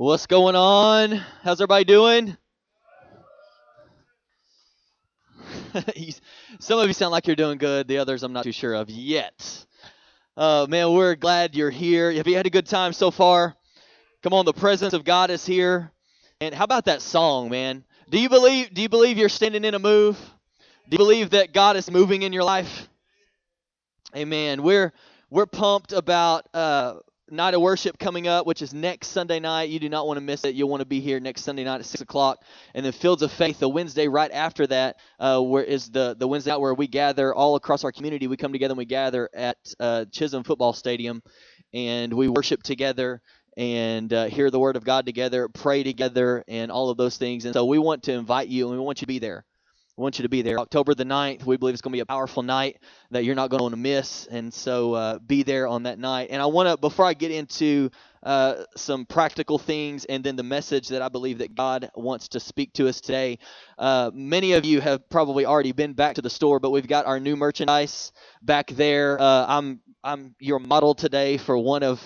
What's going on? How's everybody doing? Some of you sound like you're doing good. The others, I'm not too sure of yet. Uh, man, we're glad you're here. Have you had a good time so far? Come on, the presence of God is here. And how about that song, man? Do you believe? Do you believe you're standing in a move? Do you believe that God is moving in your life? Amen. We're we're pumped about uh, night of worship coming up, which is next Sunday night. You do not want to miss it. You'll want to be here next Sunday night at six o'clock, and then Fields of Faith the Wednesday right after that, uh, where is the the Wednesday night where we gather all across our community. We come together and we gather at uh, Chisholm Football Stadium, and we worship together and uh, hear the Word of God together, pray together, and all of those things. And so we want to invite you, and we want you to be there. We want you to be there. October the 9th, we believe it's going to be a powerful night that you're not going to miss. And so uh, be there on that night. And I want to, before I get into uh, some practical things and then the message that I believe that God wants to speak to us today. Uh, many of you have probably already been back to the store, but we've got our new merchandise back there. Uh, I'm I'm your model today for one of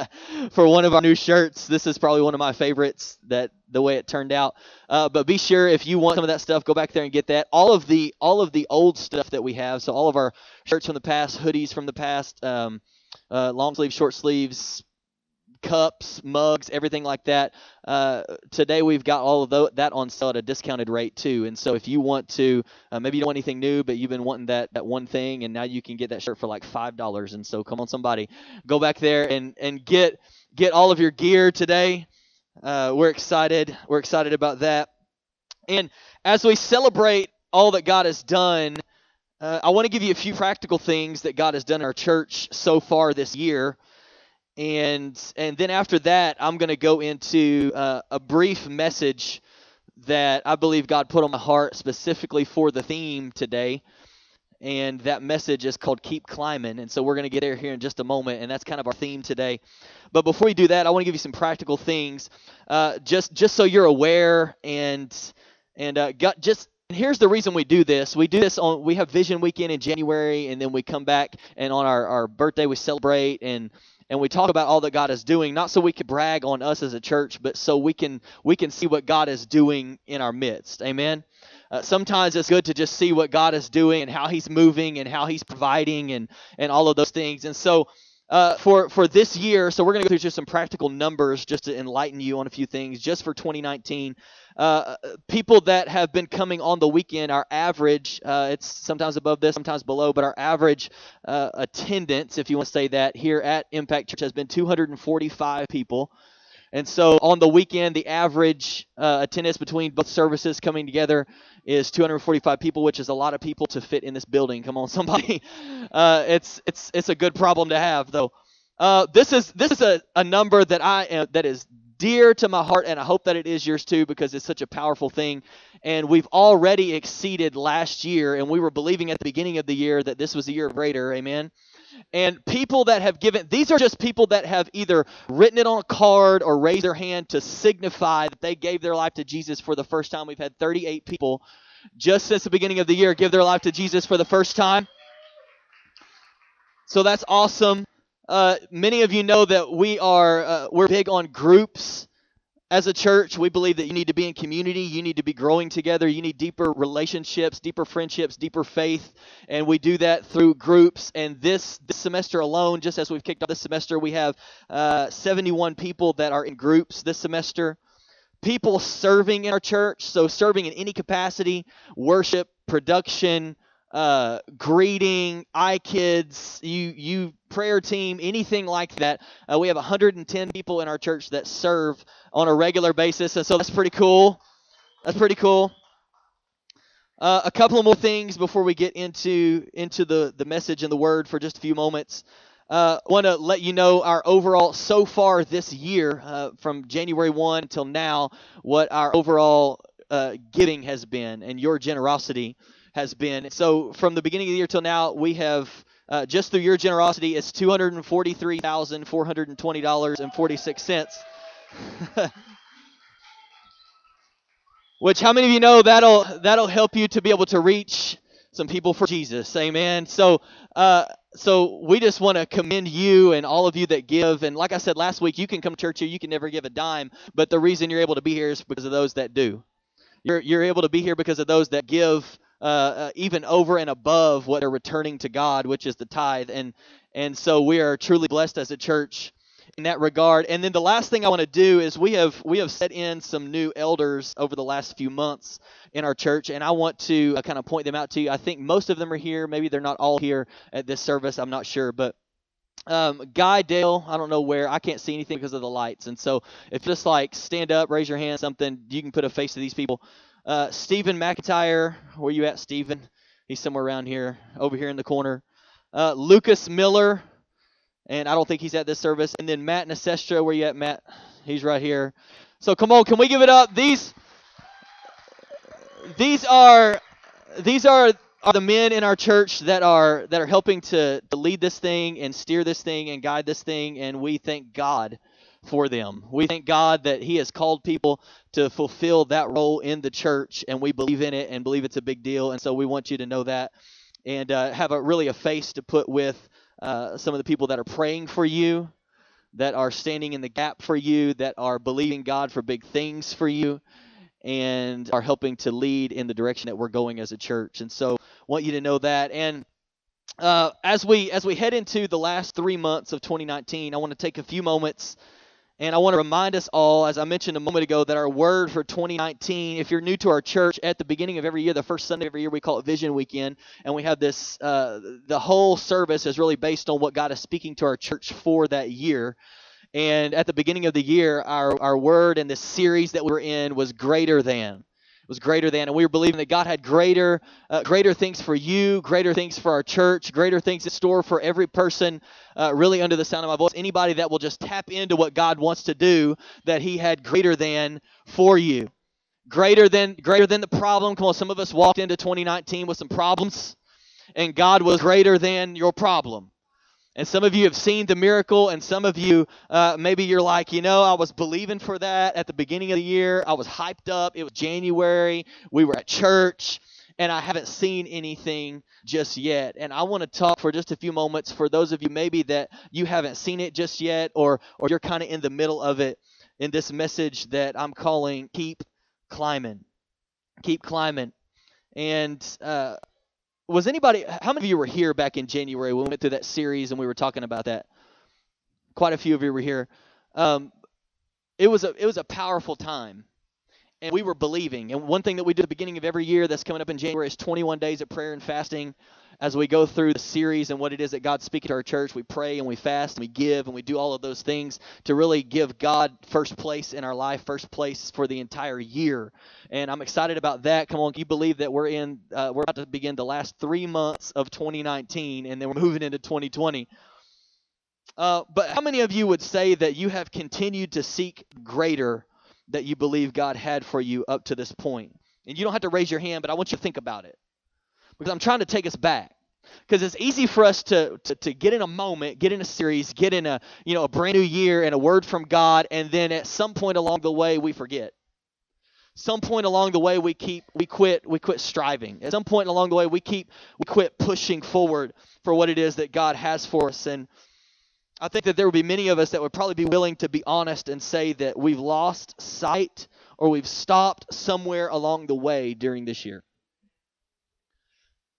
for one of our new shirts. This is probably one of my favorites. That the way it turned out. Uh, but be sure if you want some of that stuff, go back there and get that. All of the all of the old stuff that we have. So all of our shirts from the past, hoodies from the past, um, uh, long sleeves, short sleeves, cups, mugs, everything like that. Uh, today we've got all of that on sale at a discounted rate too. And so if you want to, uh, maybe you don't want anything new, but you've been wanting that that one thing, and now you can get that shirt for like five dollars. And so come on, somebody, go back there and and get get all of your gear today. Uh, we're excited. We're excited about that. And as we celebrate all that God has done. Uh, I want to give you a few practical things that God has done in our church so far this year and and then after that i'm going to go into uh, a brief message that i believe god put on my heart specifically for the theme today. And that message is called keep climbing. And so we're going to get there here in just a moment and that's kind of our theme today. But before we do that i want to give you some practical things. Uh, just just so you're aware and and uh, got, just and here's the reason we do this. We do this on we have Vision Weekend in January, and then we come back and on our, our birthday we celebrate and and we talk about all that God is doing, not so we can brag on us as a church, but so we can we can see what God is doing in our midst. Amen. Uh, sometimes it's good to just see what God is doing and how He's moving and how He's providing and and all of those things. And so uh, for for this year, so we're going to go through just some practical numbers just to enlighten you on a few things. Just for 2019, uh, people that have been coming on the weekend, our average, uh, it's sometimes above this, sometimes below, but our average uh, attendance, if you want to say that, here at Impact Church has been 245 people. And so on the weekend, the average uh, attendance between both services coming together is 245 people, which is a lot of people to fit in this building. Come on, somebody. Uh, it's it's it's a good problem to have, though. Uh, this is this is a, a number that I am, that is dear to my heart, and I hope that it is yours too, because it's such a powerful thing. And we've already exceeded last year, and we were believing at the beginning of the year that this was a year of greater. Amen. And people that have given, these are just people that have either written it on a card or raised their hand to signify that they gave their life to Jesus for the first time. We've had 38 people just since the beginning of the year give their life to Jesus for the first time. So that's awesome. Uh, many of you know that we are uh, we're big on groups as a church, we believe that you need to be in community, you need to be growing together, you need deeper relationships, deeper friendships, deeper faith, and we do that through groups. And this this semester alone, just as we've kicked off this semester, we have uh, 71 people that are in groups this semester. People serving in our church, so serving in any capacity, worship, production, uh, greeting, iKids, you you prayer team, anything like that. Uh, we have 110 people in our church that serve on a regular basis, and so that's pretty cool. That's pretty cool. Uh, a couple of more things before we get into into the the message and the word for just a few moments. Uh, want to let you know our overall so far this year, uh, from January 1 until now, what our overall uh, giving has been and your generosity has been. So from the beginning of the year till now, we have uh, just through your generosity, it's two hundred and forty-three thousand four hundred and twenty dollars and forty-six cents. Which, how many of you know that'll that'll help you to be able to reach some people for Jesus? Amen. So, uh, so we just want to commend you and all of you that give. And like I said last week, you can come to church here, you can never give a dime, but the reason you're able to be here is because of those that do. You're you're able to be here because of those that give uh, uh, even over and above what they're returning to God, which is the tithe. And and so we are truly blessed as a church in that regard. And then the last thing I want to do is we have we have set in some new elders over the last few months in our church, and I want to uh, kind of point them out to you. I think most of them are here. Maybe they're not all here at this service. I'm not sure, but. Um, Guy Dale, I don't know where. I can't see anything because of the lights. And so, if just like stand up, raise your hand, something, you can put a face to these people. Uh, Stephen McIntyre, where you at, Stephen? He's somewhere around here, over here in the corner. Uh, Lucas Miller, and I don't think he's at this service. And then Matt Necestra, where you at, Matt? He's right here. So come on, can we give it up? These these are these are are the men in our church that are that are helping to, to lead this thing and steer this thing and guide this thing and we thank God for them. We thank God that He has called people to fulfill that role in the church, and we believe in it and believe it's a big deal. And so we want you to know that and uh, have a really a face to put with uh, some of the people that are praying for you, that are standing in the gap for you, that are believing God for big things for you, and are helping to lead in the direction that we're going as a church. And so, want you to know that. And uh, as we as we head into the last three months of 2019, I want to take a few moments and I want to remind us all, as I mentioned a moment ago, that our word for 2019, if you're new to our church, at the beginning of every year, the first Sunday of every year, we call it Vision Weekend. And we have this, uh, the whole service is really based on what God is speaking to our church for that year. And at the beginning of the year, our, our word in this series that we we're in was greater than was greater than, and we were believing that God had greater, uh, greater things for you, greater things for our church, greater things in store for every person, uh, really under the sound of my voice. Anybody that will just tap into what God wants to do, that He had greater than for you, greater than, greater than the problem. Come on, some of us walked into 2019 with some problems, and God was greater than your problem. And some of you have seen the miracle, and some of you, uh, maybe you're like, you know, I was believing for that at the beginning of the year. I was hyped up. It was January. We were at church, and I haven't seen anything just yet. And I want to talk for just a few moments for those of you maybe that you haven't seen it just yet, or or you're kind of in the middle of it in this message that I'm calling "Keep Climbing." Keep climbing, and. Uh, was anybody how many of you were here back in january when we went through that series and we were talking about that? Quite a few of you were here. Um, it was a it was a powerful time. And we were believing. And one thing that we do at the beginning of every year that's coming up in january is 21 days of prayer and fasting as we go through the series and what it is that God's speaking to our church, we pray and we fast and we give and we do all of those things to really give God first place in our life, first place for the entire year. And I'm excited about that. Come on, you believe that we're in, uh, we're about to begin the last three months of 2019 and then we're moving into 2020. Uh, but how many of you would say that you have continued to seek greater that you believe God had for you up to this point? And you don't have to raise your hand, but I want you to think about it because I'm trying to take us back. Because it's easy for us to, to, to get in a moment, get in a series, get in a you know a brand new year and a word from God, and then at some point along the way we forget. Some point along the way we keep we quit we quit striving. At some point along the way we keep we quit pushing forward for what it is that God has for us. And I think that there would be many of us that would probably be willing to be honest and say that we've lost sight or we've stopped somewhere along the way during this year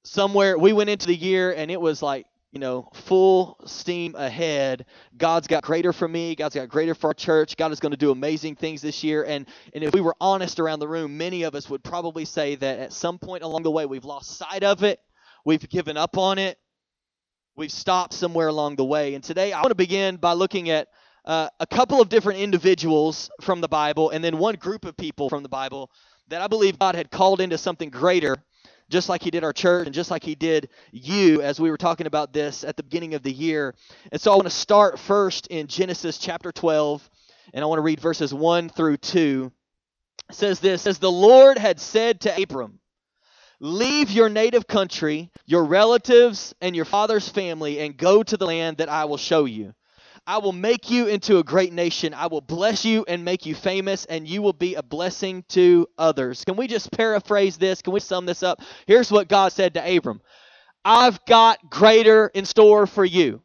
somewhere we went into the year and it was like you know full steam ahead. God's got greater for me. God's got greater for our church. God is going to do amazing things this year. And and if we were honest around the room many of us would probably say that at some point along the way we've lost sight of it. We've given up on it. We've stopped somewhere along the way. And today i want to begin by looking at uh, a couple of different individuals from the bible and then one group of people from the bible that i believe god had called into something greater just like he did our church and just like he did you as we were talking about this at the beginning of the year. And so I want to start first in Genesis chapter 12, and I want to read verses 1 through 2. It says this As the Lord had said to Abram, Leave your native country, your relatives, and your father's family, and go to the land that I will show you. I will make you into a great nation. I will bless you and make you famous, and you will be a blessing to others. Can we just paraphrase this? Can we sum this up? Here's what God said to Abram I've got greater in store for you.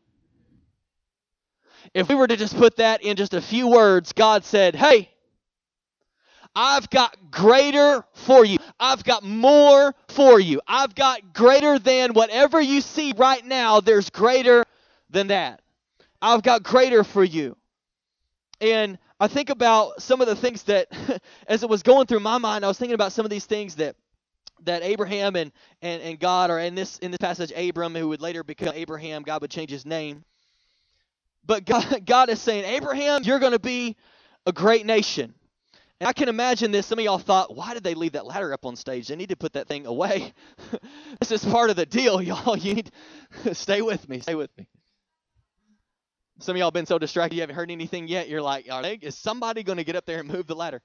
If we were to just put that in just a few words, God said, Hey, I've got greater for you. I've got more for you. I've got greater than whatever you see right now. There's greater than that. I've got greater for you. And I think about some of the things that, as it was going through my mind, I was thinking about some of these things that that Abraham and, and, and God, are in this in this passage, Abram, who would later become Abraham, God would change his name. But God, God is saying, Abraham, you're going to be a great nation. And I can imagine this. Some of y'all thought, why did they leave that ladder up on stage? They need to put that thing away. this is part of the deal, y'all. You need stay with me. Stay with me. Some of y'all been so distracted you haven't heard anything yet. You're like, is somebody going to get up there and move the ladder?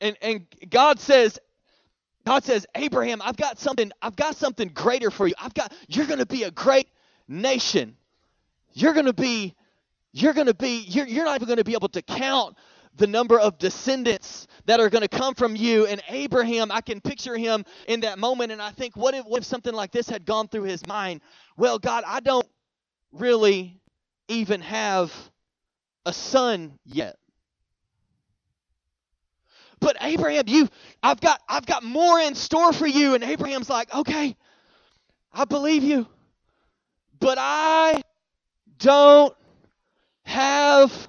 And and God says, God says, Abraham, I've got something, I've got something greater for you. I've got you're gonna be a great nation. You're gonna be, you're gonna be, you're, you're not even gonna be able to count the number of descendants that are going to come from you. And Abraham, I can picture him in that moment, and I think, what if, what if something like this had gone through his mind? Well, God, I don't really even have a son yet. But Abraham, you I've got I've got more in store for you. And Abraham's like, okay, I believe you. But I don't have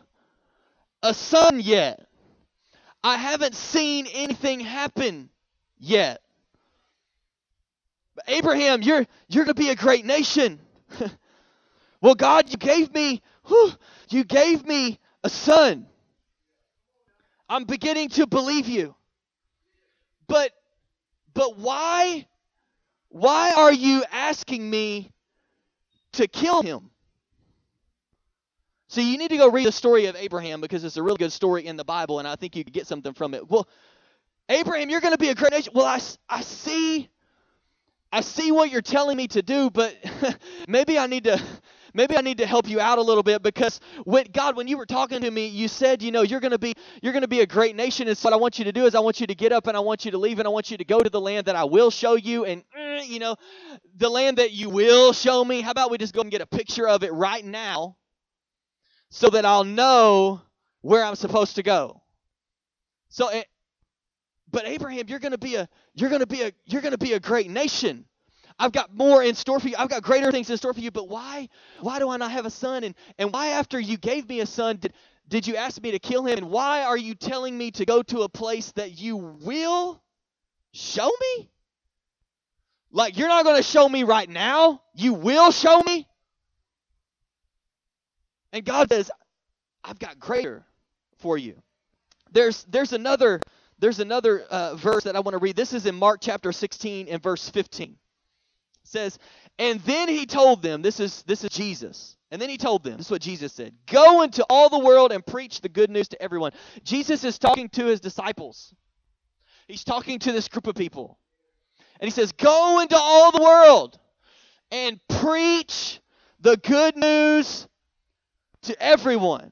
a son yet. I haven't seen anything happen yet. But Abraham, you're you're going to be a great nation. well, God, you gave me whew, you gave me a son. I'm beginning to believe you. But but why why are you asking me to kill him? So you need to go read the story of Abraham because it's a really good story in the Bible, and I think you could get something from it. Well, Abraham, you're going to be a great nation. Well, I, I see, I see what you're telling me to do, but maybe I need to, maybe I need to help you out a little bit because when God, when you were talking to me, you said, you know, you're going to be, you're to be a great nation. And so what I want you to do is I want you to get up and I want you to leave and I want you to go to the land that I will show you, and eh, you know, the land that you will show me. How about we just go and get a picture of it right now? so that I'll know where I'm supposed to go. So eh, but Abraham, you're going to be a you're going to be a you're going to be a great nation. I've got more in store for you. I've got greater things in store for you. But why why do I not have a son? And and why after you gave me a son did did you ask me to kill him? And why are you telling me to go to a place that you will show me? Like you're not going to show me right now. You will show me. And God says, I've got greater for you. There's there's another there's another uh, verse that I want to read. This is in Mark chapter 16 and verse 15. Says, and then he told them, this is this is Jesus. And then he told them, this is what Jesus said Go into all the world and preach the good news to everyone. Jesus is talking to his disciples, he's talking to this group of people. And he says, Go into all the world and preach the good news to everyone.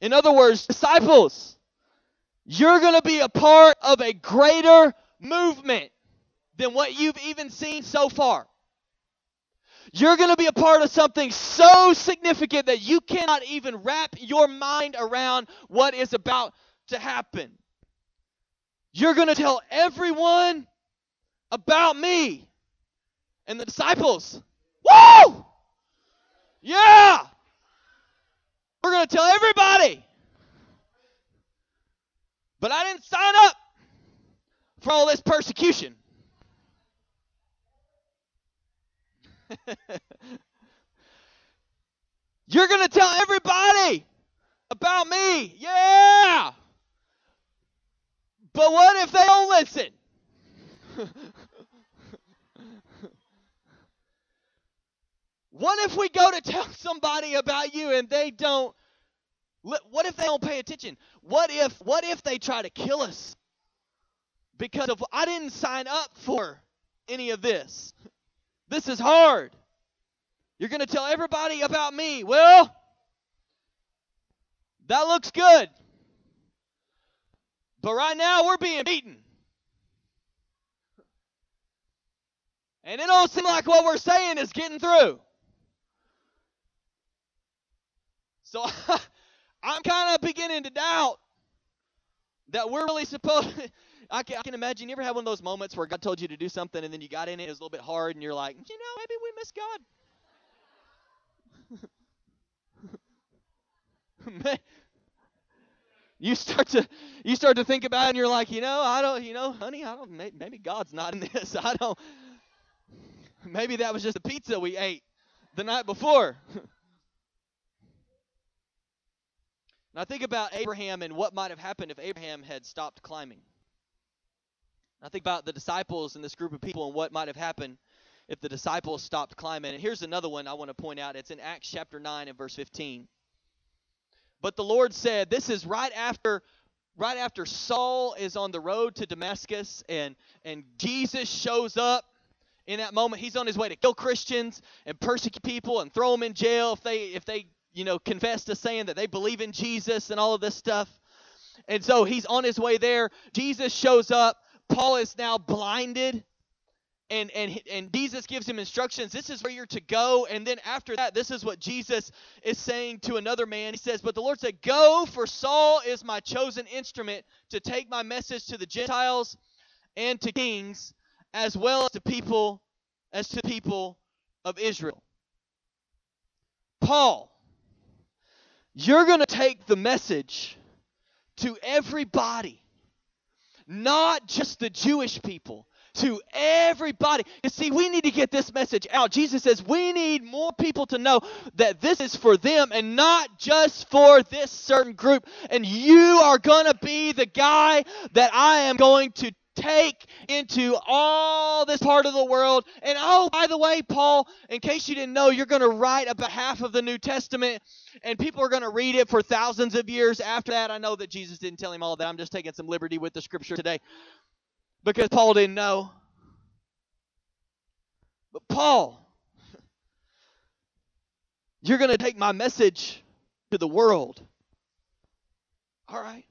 In other words, disciples, you're going to be a part of a greater movement than what you've even seen so far. You're going to be a part of something so significant that you cannot even wrap your mind around what is about to happen. You're going to tell everyone about me. And the disciples, woo! Yeah! We're going to tell everybody. But I didn't sign up for all this persecution. You're going to tell everybody about me. Yeah. But what if they don't listen? What if we go to tell somebody about you and they don't what if they don't pay attention? What if what if they try to kill us? Because of I didn't sign up for any of this. This is hard. You're going to tell everybody about me. Well, that looks good. But right now we're being beaten. And it don't seem like what we're saying is getting through. So I'm kind of beginning to doubt that we're really supposed. I can, I can imagine you ever had one of those moments where God told you to do something and then you got in it, it was a little bit hard, and you're like, you know, maybe we miss God. you start to you start to think about it and you're like you know i don't you know honey i don't maybe god's not in this. I don't maybe that was just the pizza we ate the night before. Now think about abraham and what might have happened if abraham had stopped climbing I think about the disciples and this group of people and what might have happened if the disciples stopped climbing. And here's another one I want to point out. It's in Acts chapter 9 and verse 15. But the Lord said, this is right after right after Saul is on the road to Damascus and and Jesus shows up in that moment. He's on his way to kill Christians and persecute people and throw them in jail if they if they, you know, confess to saying that they believe in Jesus and all of this stuff. And so he's on his way there. Jesus shows up. Paul is now blinded and and and Jesus gives him instructions. This is where you're to go. And then after that, this is what Jesus is saying to another man. He says, "But the Lord said, Go, for Saul is my chosen instrument to take my message to the Gentiles and to kings, as well as to people as to people of Israel." Paul, you're going to take the message to everybody, not just the Jewish people to everybody. You see, we need to get this message out. Jesus says we need more people to know that this is for them and not just for this certain group. And you are going to be the guy that I am going to take into all this part of the world. And oh, by the way, Paul, in case you didn't know, you're going to write about half of the New Testament, and people are going to read it for thousands of years after that. I know that Jesus didn't tell him all that. I'm just taking some liberty with the scripture today because Paul didn't know. But Paul, you're going to take my message to the world. All right.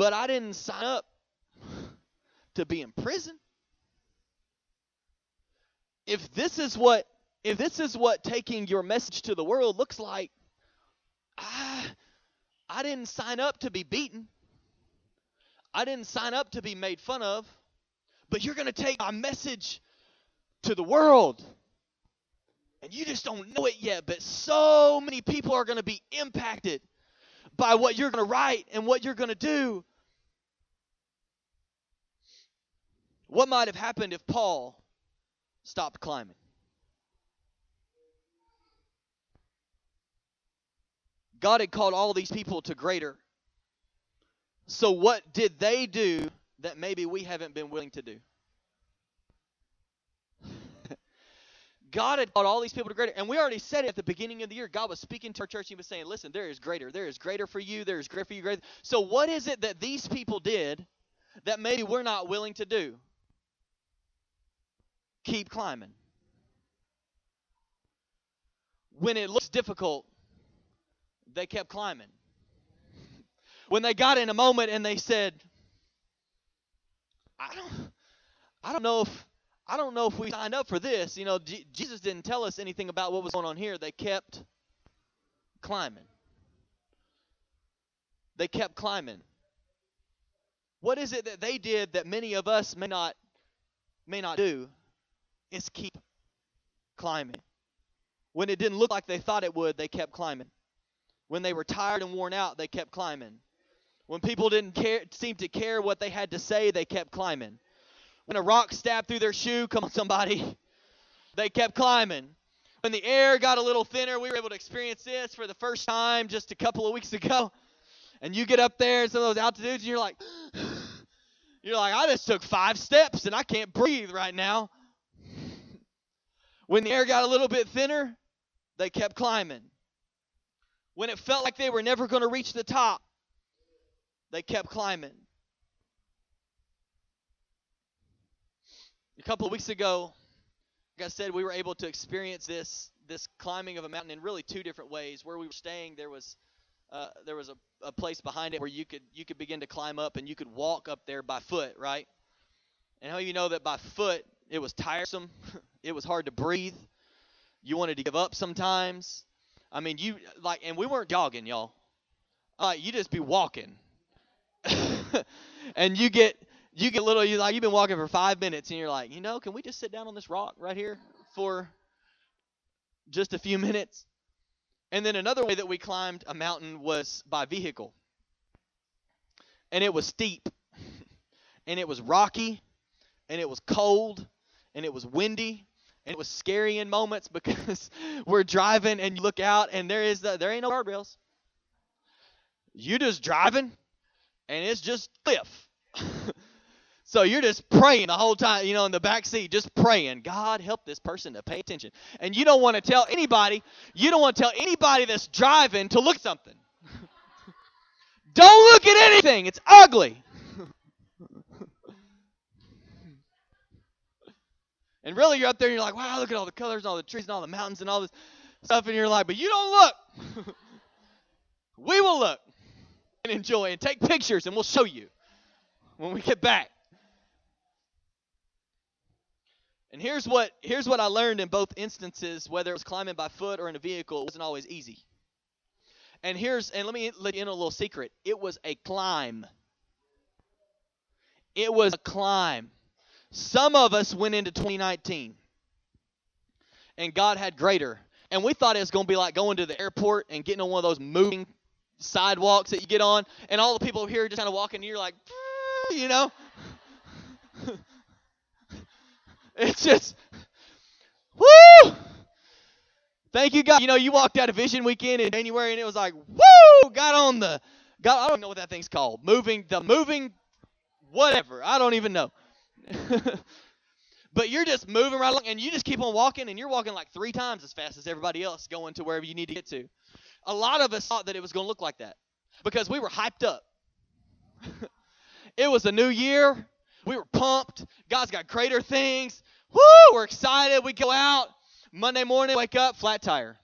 But I didn't sign up to be in prison. If this is what if this is what taking your message to the world looks like, I I didn't sign up to be beaten. I didn't sign up to be made fun of, but you're going to take my message to the world. And you just don't know it yet, but so many people are going to be impacted by what you're going to write and what you're going to do. What might have happened if Paul stopped climbing? God had called all these people to greater so, what did they do that maybe we haven't been willing to do? God had called all these people to greater. And we already said it at the beginning of the year. God was speaking to our church. He was saying, listen, there is greater. There is greater for you. There is greater for you. Greater. So, what is it that these people did that maybe we're not willing to do? Keep climbing. When it looks difficult, they kept climbing when they got in a moment and they said, I don't, I don't know if I don't know if we signed up for this. You know, G- Jesus didn't tell us anything about what was going on here. They kept climbing. They kept climbing. What is it that they did that many of us may not may not do? Is keep climbing. When it didn't look like they thought it would, they kept climbing. When they were tired and worn out, they kept climbing. When people didn't care, seem to care what they had to say, they kept climbing. When a rock stabbed through their shoe, come on, somebody, they kept climbing. When the air got a little thinner, we were able to experience this for the first time just a couple of weeks ago. And you get up there in some of those altitudes, and you're like, you're like, I just took five steps and I can't breathe right now. When the air got a little bit thinner, they kept climbing. When it felt like they were never going to reach the top, they kept climbing. A couple of weeks ago, like I said, we were able to experience this this climbing of a mountain in really two different ways. Where we were staying, there was uh, there was a, a place behind it where you could you could begin to climb up and you could walk up there by foot, right? And how you know that by foot it was tiresome, it was hard to breathe. You wanted to give up sometimes. I mean, you like, and we weren't jogging, y'all. Uh, you just be walking, and you get you get little. You like you've been walking for five minutes, and you're like, you know, can we just sit down on this rock right here for just a few minutes? And then another way that we climbed a mountain was by vehicle, and it was steep, and it was rocky, and it was cold, and it was windy, and it was scary in moments because we're driving and you look out and there is the, there ain't no guardrails. You just driving and it's just cliff. so you're just praying the whole time, you know, in the back seat, just praying, God help this person to pay attention. And you don't want to tell anybody, you don't want to tell anybody that's driving to look something. don't look at anything. It's ugly. And really, you're up there and you're like, wow, look at all the colors and all the trees and all the mountains and all this stuff. And you're like, but you don't look. we will look and enjoy and take pictures and we'll show you when we get back. And here's what here's what I learned in both instances, whether it was climbing by foot or in a vehicle, it wasn't always easy. And here's and let me let you in a little secret. It was a climb. It was a climb. Some of us went into 2019 and God had greater. And we thought it was going to be like going to the airport and getting on one of those moving sidewalks that you get on, and all the people here just kind of walking, and you're like, you know? it's just, woo! Thank you, God. You know, you walked out of Vision Weekend in January, and it was like, woo! Got on the, got, I don't know what that thing's called. Moving, the moving, whatever. I don't even know. but you're just moving right along and you just keep on walking and you're walking like three times as fast as everybody else going to wherever you need to get to. A lot of us thought that it was going to look like that because we were hyped up. it was a new year. We were pumped. God's got greater things. Woo! We're excited. We go out. Monday morning, wake up, flat tire.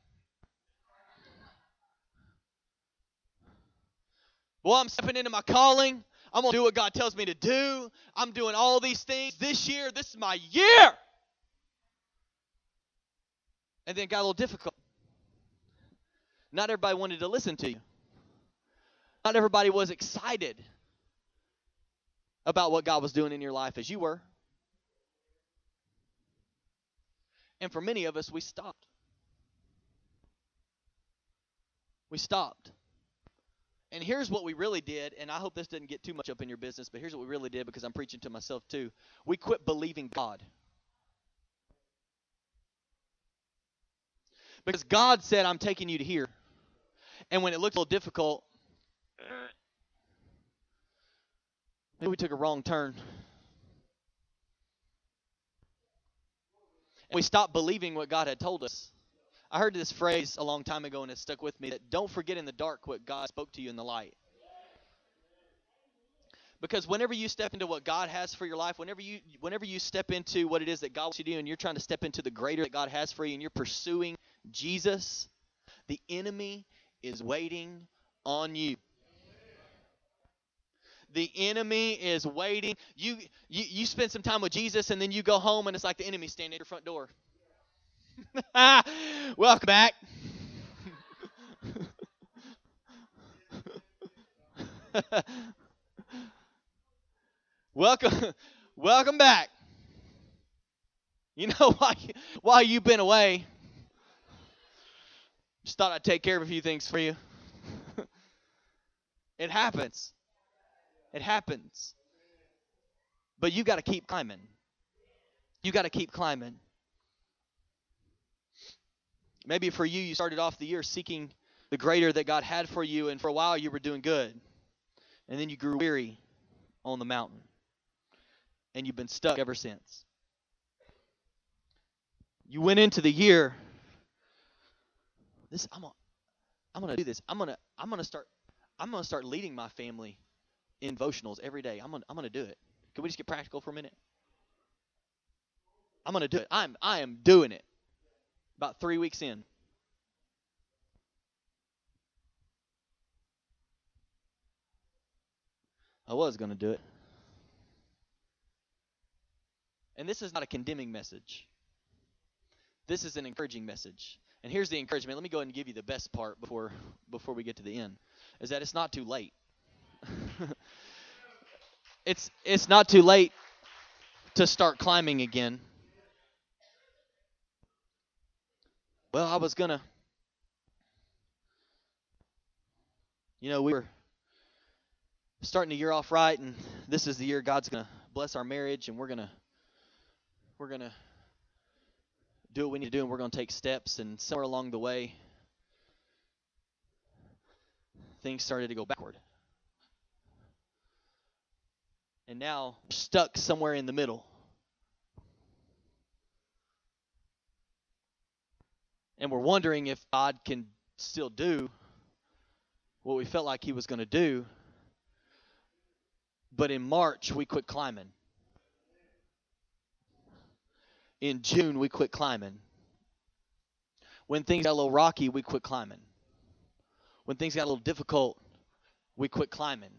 Well, I'm stepping into my calling. I'm going to do what God tells me to do. I'm doing all these things this year. This is my year. And then it got a little difficult. Not everybody wanted to listen to you. Not everybody was excited about what God was doing in your life as you were. And for many of us, we stopped. We stopped. And here's what we really did, and I hope this didn't get too much up in your business, but here's what we really did because I'm preaching to myself too. We quit believing God. Because God said, I'm taking you to here. And when it looked a little difficult, maybe we took a wrong turn. And we stopped believing what God had told us. I heard this phrase a long time ago and it stuck with me that don't forget in the dark what God spoke to you in the light. Because whenever you step into what God has for your life, whenever you whenever you step into what it is that God wants you to do and you're trying to step into the greater that God has for you and you're pursuing Jesus, the enemy is waiting on you. The enemy is waiting. You, you you spend some time with Jesus and then you go home and it's like the enemy standing at your front door. Welcome back. welcome, welcome back. You know why? Why you've been away? Just thought I'd take care of a few things for you. it happens. It happens. But you got to keep climbing. You got to keep climbing. Maybe for you, you started off the year seeking the greater that God had for you, and for a while you were doing good. And then you grew weary on the mountain. And you've been stuck ever since. You went into the year. This I'm gonna, I'm gonna do this. I'm gonna I'm gonna start I'm gonna start leading my family in devotionals every day. I'm gonna I'm gonna do it. Can we just get practical for a minute? I'm gonna do it. I'm I am doing it about three weeks in. I was going to do it. And this is not a condemning message. This is an encouraging message. And here's the encouragement. Let me go ahead and give you the best part before before we get to the end. Is that it's not too late. it's it's not too late to start climbing again. Well, I was to You know, we were starting the year off right and this is the year God's to bless our marriage and we're to we're to do what we need to do and we're to take steps. And somewhere along the way things started to go backward. And now stuck somewhere in the middle and we're wondering if god can still do what we felt like he was going to do but in march we quit climbing in June, we quit climbing. When things got a little rocky, we quit climbing. When things got a little difficult, we quit climbing.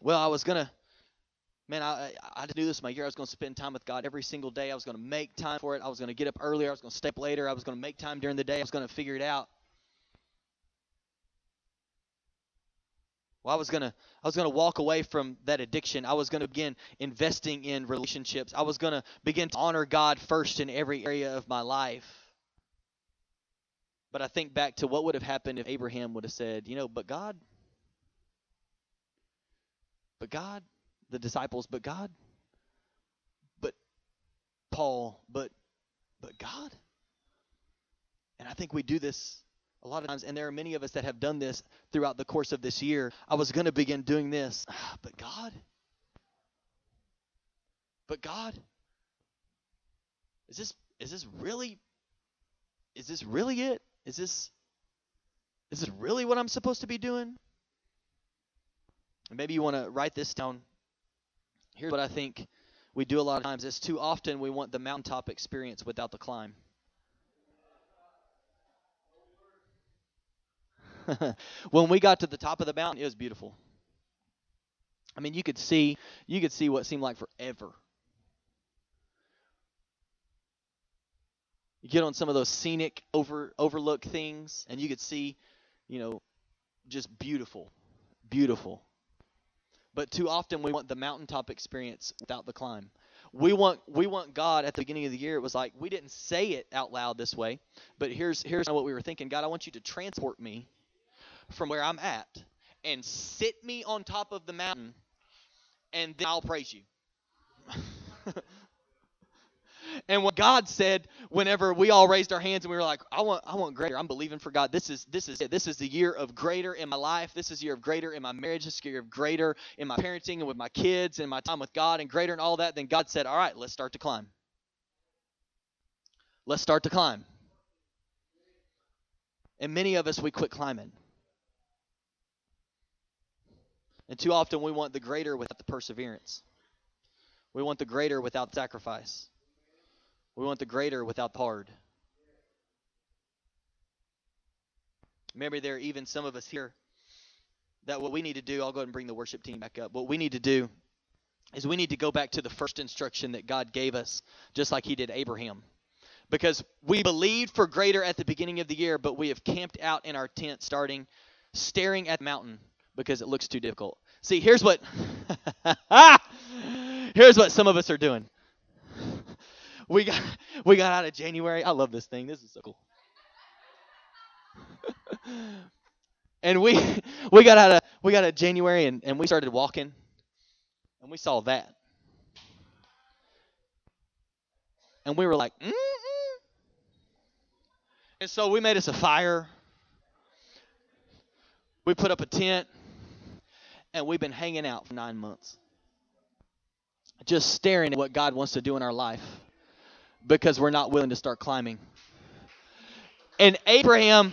Well, I was going to, man, I, I do this my year. I was going to spend time with God every single day. I was going to make time for it. I was going to get up earlier. I was going to stay later. I was going to make time during the day. I was going to figure it out. Well, I was gonna I was gonna walk away from that addiction. I was gonna begin investing in relationships. I was gonna begin to honor God first in every area of my life. But I think back to what would have happened if Abraham would have said, you know, but God, but God, the disciples, but God, but Paul, but but God. And I think we do this a lot of times, and there are many of us that have done this throughout the course of this year. I was going to begin doing this, but God, but God, is this is this really is this really it? Is this is this really what I'm supposed to be doing? And maybe you want to write this down. Here's what I think we do a lot of times is too often we want the mountaintop experience without the climb. when we got to the top of the mountain, it was beautiful. I mean, you could see you could see what seemed like forever. You get on some of those scenic over overlook things, and you could see, you know, just beautiful, beautiful. But too often we want the mountaintop experience without the climb. We want we want God at the beginning of the year. It was like we didn't say it out loud this way, but here's here's what we were thinking. God, I want you to transport me from where I'm at and sit me on top of the mountain, and then I'll praise you. and what God said whenever we all raised our hands and we were like, I want I want greater. I'm believing for God. This is this is it. This is the year of greater in my life. This is the year of greater in my marriage. This year of greater in my parenting and with my kids and my time with God and greater and all that. Then God said, All right, let's start to climb. Let's start to climb. And many of us we quit climbing. And too often we want the greater without the perseverance. We want the greater without sacrifice. We want the greater without the hard. Maybe there are even some of us here that what we need to do, I'll go ahead and bring the worship team back up. What we need to do is we need to go back to the first instruction that God gave us, just like He did Abraham. Because we believed for greater at the beginning of the year, but we have camped out in our tent starting staring at the mountain because it looks too difficult. See, here's what here's what some of us are doing. We got we got out of January. I love this thing. This is so cool. and we we got out of we got out of January and, and we started walking and we saw that. And we were like, Mm-mm. and so we made us a fire. We put up a tent and we've been hanging out for nine months. Just staring at what God wants to do in our life because we're not willing to start climbing. And Abraham,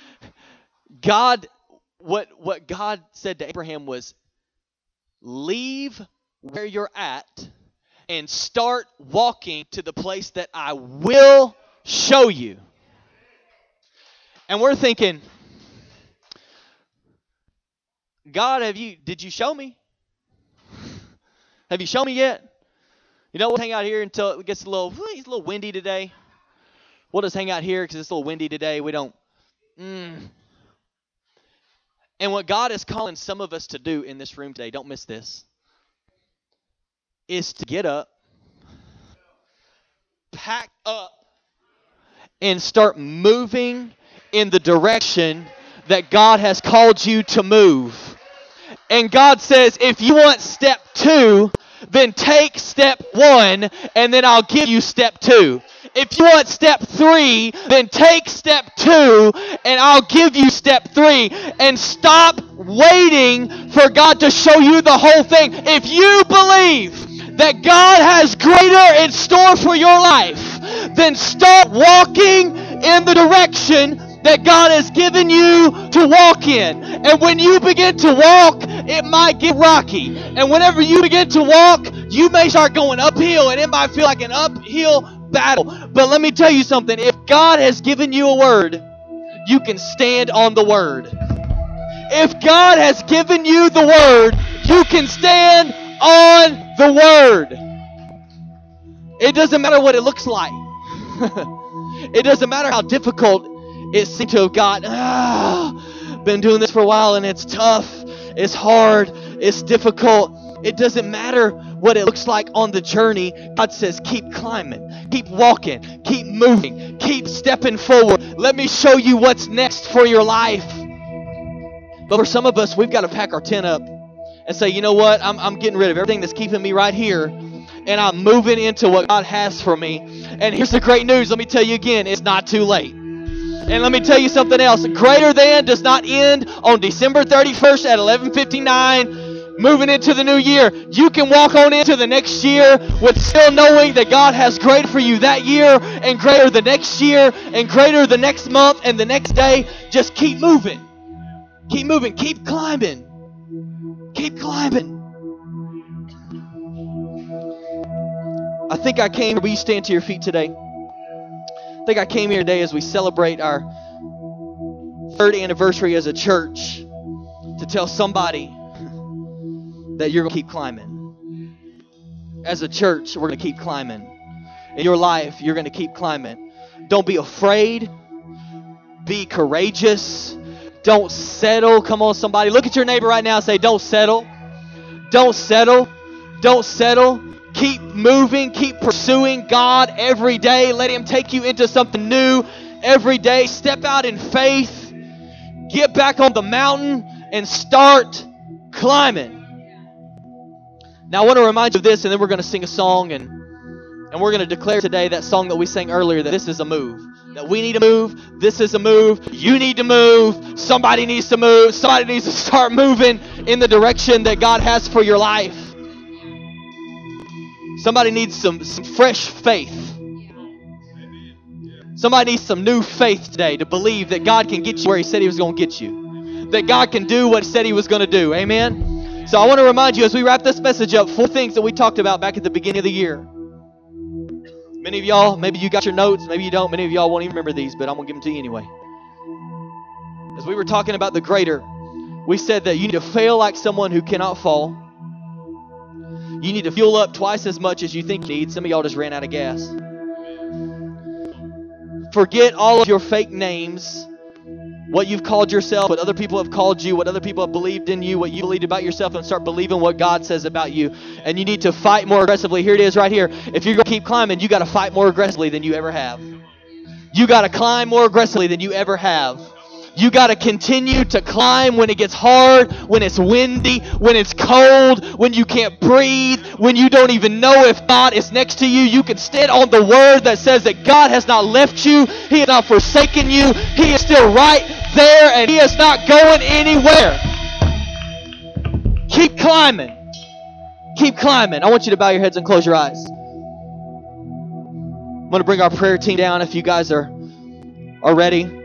God, what, what God said to Abraham was, leave where you're at and start walking to the place that I will show you. And we're thinking, God, have you did you show me? Have you shown me yet? You know, we'll hang out here until it gets a little, it's a little windy today. We'll just hang out here because it's a little windy today. We don't. Mm. And what God is calling some of us to do in this room today, don't miss this, is to get up, pack up, and start moving in the direction that God has called you to move. And God says, if you want step two, then take step one, and then I'll give you step two. If you want step three, then take step two, and I'll give you step three. And stop waiting for God to show you the whole thing. If you believe that God has greater in store for your life, then start walking in the direction that God has given you to walk in. And when you begin to walk, it might get rocky. And whenever you begin to walk, you may start going uphill and it might feel like an uphill battle. But let me tell you something if God has given you a word, you can stand on the word. If God has given you the word, you can stand on the word. It doesn't matter what it looks like. it doesn't matter how difficult it seems to have got. Ah, been doing this for a while and it's tough, it's hard, it's difficult. It doesn't matter what it looks like on the journey. God says, keep climbing, keep walking, keep moving, keep stepping forward. Let me show you what's next for your life. But for some of us, we've got to pack our tent up and say, you know what? I'm, I'm getting rid of everything that's keeping me right here and I'm moving into what God has for me. And here's the great news. Let me tell you again, it's not too late. And let me tell you something else. Greater than does not end on December 31st at 11:59 moving into the new year. You can walk on into the next year with still knowing that God has greater for you that year and greater the next year and greater the next month and the next day. Just keep moving. Keep moving. Keep climbing. Keep climbing. I think I came. Will you stand to your feet today? I think I came here today as we celebrate our third anniversary as a church to tell somebody that you're going to keep climbing. As a church, we're going to keep climbing. In your life, you're going to keep climbing. Don't be afraid. Be courageous. Don't settle. Come on, somebody. Look at your neighbor right now and say, Don't settle. Don't settle. Don't settle. Keep moving, keep pursuing God every day. Let Him take you into something new every day. Step out in faith, get back on the mountain, and start climbing. Now, I want to remind you of this, and then we're going to sing a song, and, and we're going to declare today that song that we sang earlier that this is a move. That we need to move. This is a move. You need to move. Somebody needs to move. Somebody needs to start moving in the direction that God has for your life. Somebody needs some, some fresh faith. Somebody needs some new faith today to believe that God can get you where He said He was going to get you. That God can do what He said He was going to do. Amen? So I want to remind you as we wrap this message up, four things that we talked about back at the beginning of the year. Many of y'all, maybe you got your notes, maybe you don't. Many of y'all won't even remember these, but I'm going to give them to you anyway. As we were talking about the greater, we said that you need to fail like someone who cannot fall you need to fuel up twice as much as you think you need. Some of y'all just ran out of gas. Forget all of your fake names, what you've called yourself, what other people have called you, what other people have believed in you, what you believed about yourself, and start believing what God says about you. And you need to fight more aggressively. Here it is right here. If you're going to keep climbing, you got to fight more aggressively than you ever have. You got to climb more aggressively than you ever have. You got to continue to climb when it gets hard, when it's windy, when it's cold, when you can't breathe, when you don't even know if God is next to you. You can stand on the word that says that God has not left you, He has not forsaken you, He is still right there, and He is not going anywhere. Keep climbing. Keep climbing. I want you to bow your heads and close your eyes. I'm going to bring our prayer team down if you guys are, are ready.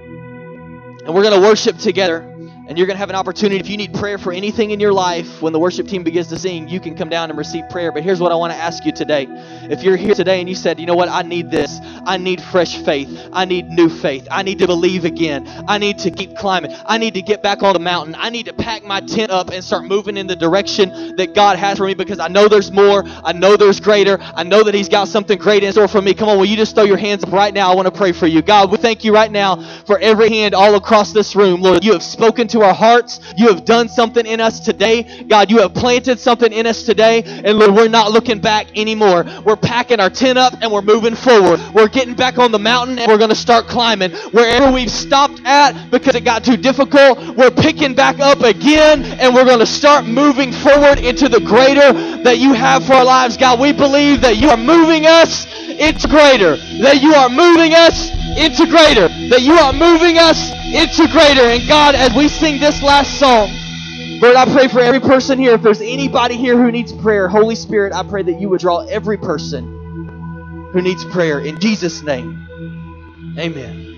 And we're going to worship together. And you're going to have an opportunity. If you need prayer for anything in your life, when the worship team begins to sing, you can come down and receive prayer. But here's what I want to ask you today. If you're here today and you said, you know what, I need this. I need fresh faith. I need new faith. I need to believe again. I need to keep climbing. I need to get back on the mountain. I need to pack my tent up and start moving in the direction that God has for me because I know there's more. I know there's greater. I know that He's got something great in store for me. Come on, will you just throw your hands up right now? I want to pray for you. God, we thank you right now for every hand all across this room. Lord, you have spoken to our hearts. You have done something in us today. God, you have planted something in us today. And Lord, we're not looking back anymore. We're packing our tent up and we're moving forward. We're getting back on the mountain and we're going to start climbing. Wherever we've stopped at because it got too difficult, we're picking back up again and we're going to start moving forward into the greater that you have for our lives. God, we believe that you are moving us into greater, that you are moving us into greater, that you are moving us into greater. And God, as we sing this last song, Lord, I pray for every person here. If there's anybody here who needs prayer, Holy Spirit, I pray that you would draw every person who needs prayer. In Jesus' name, amen.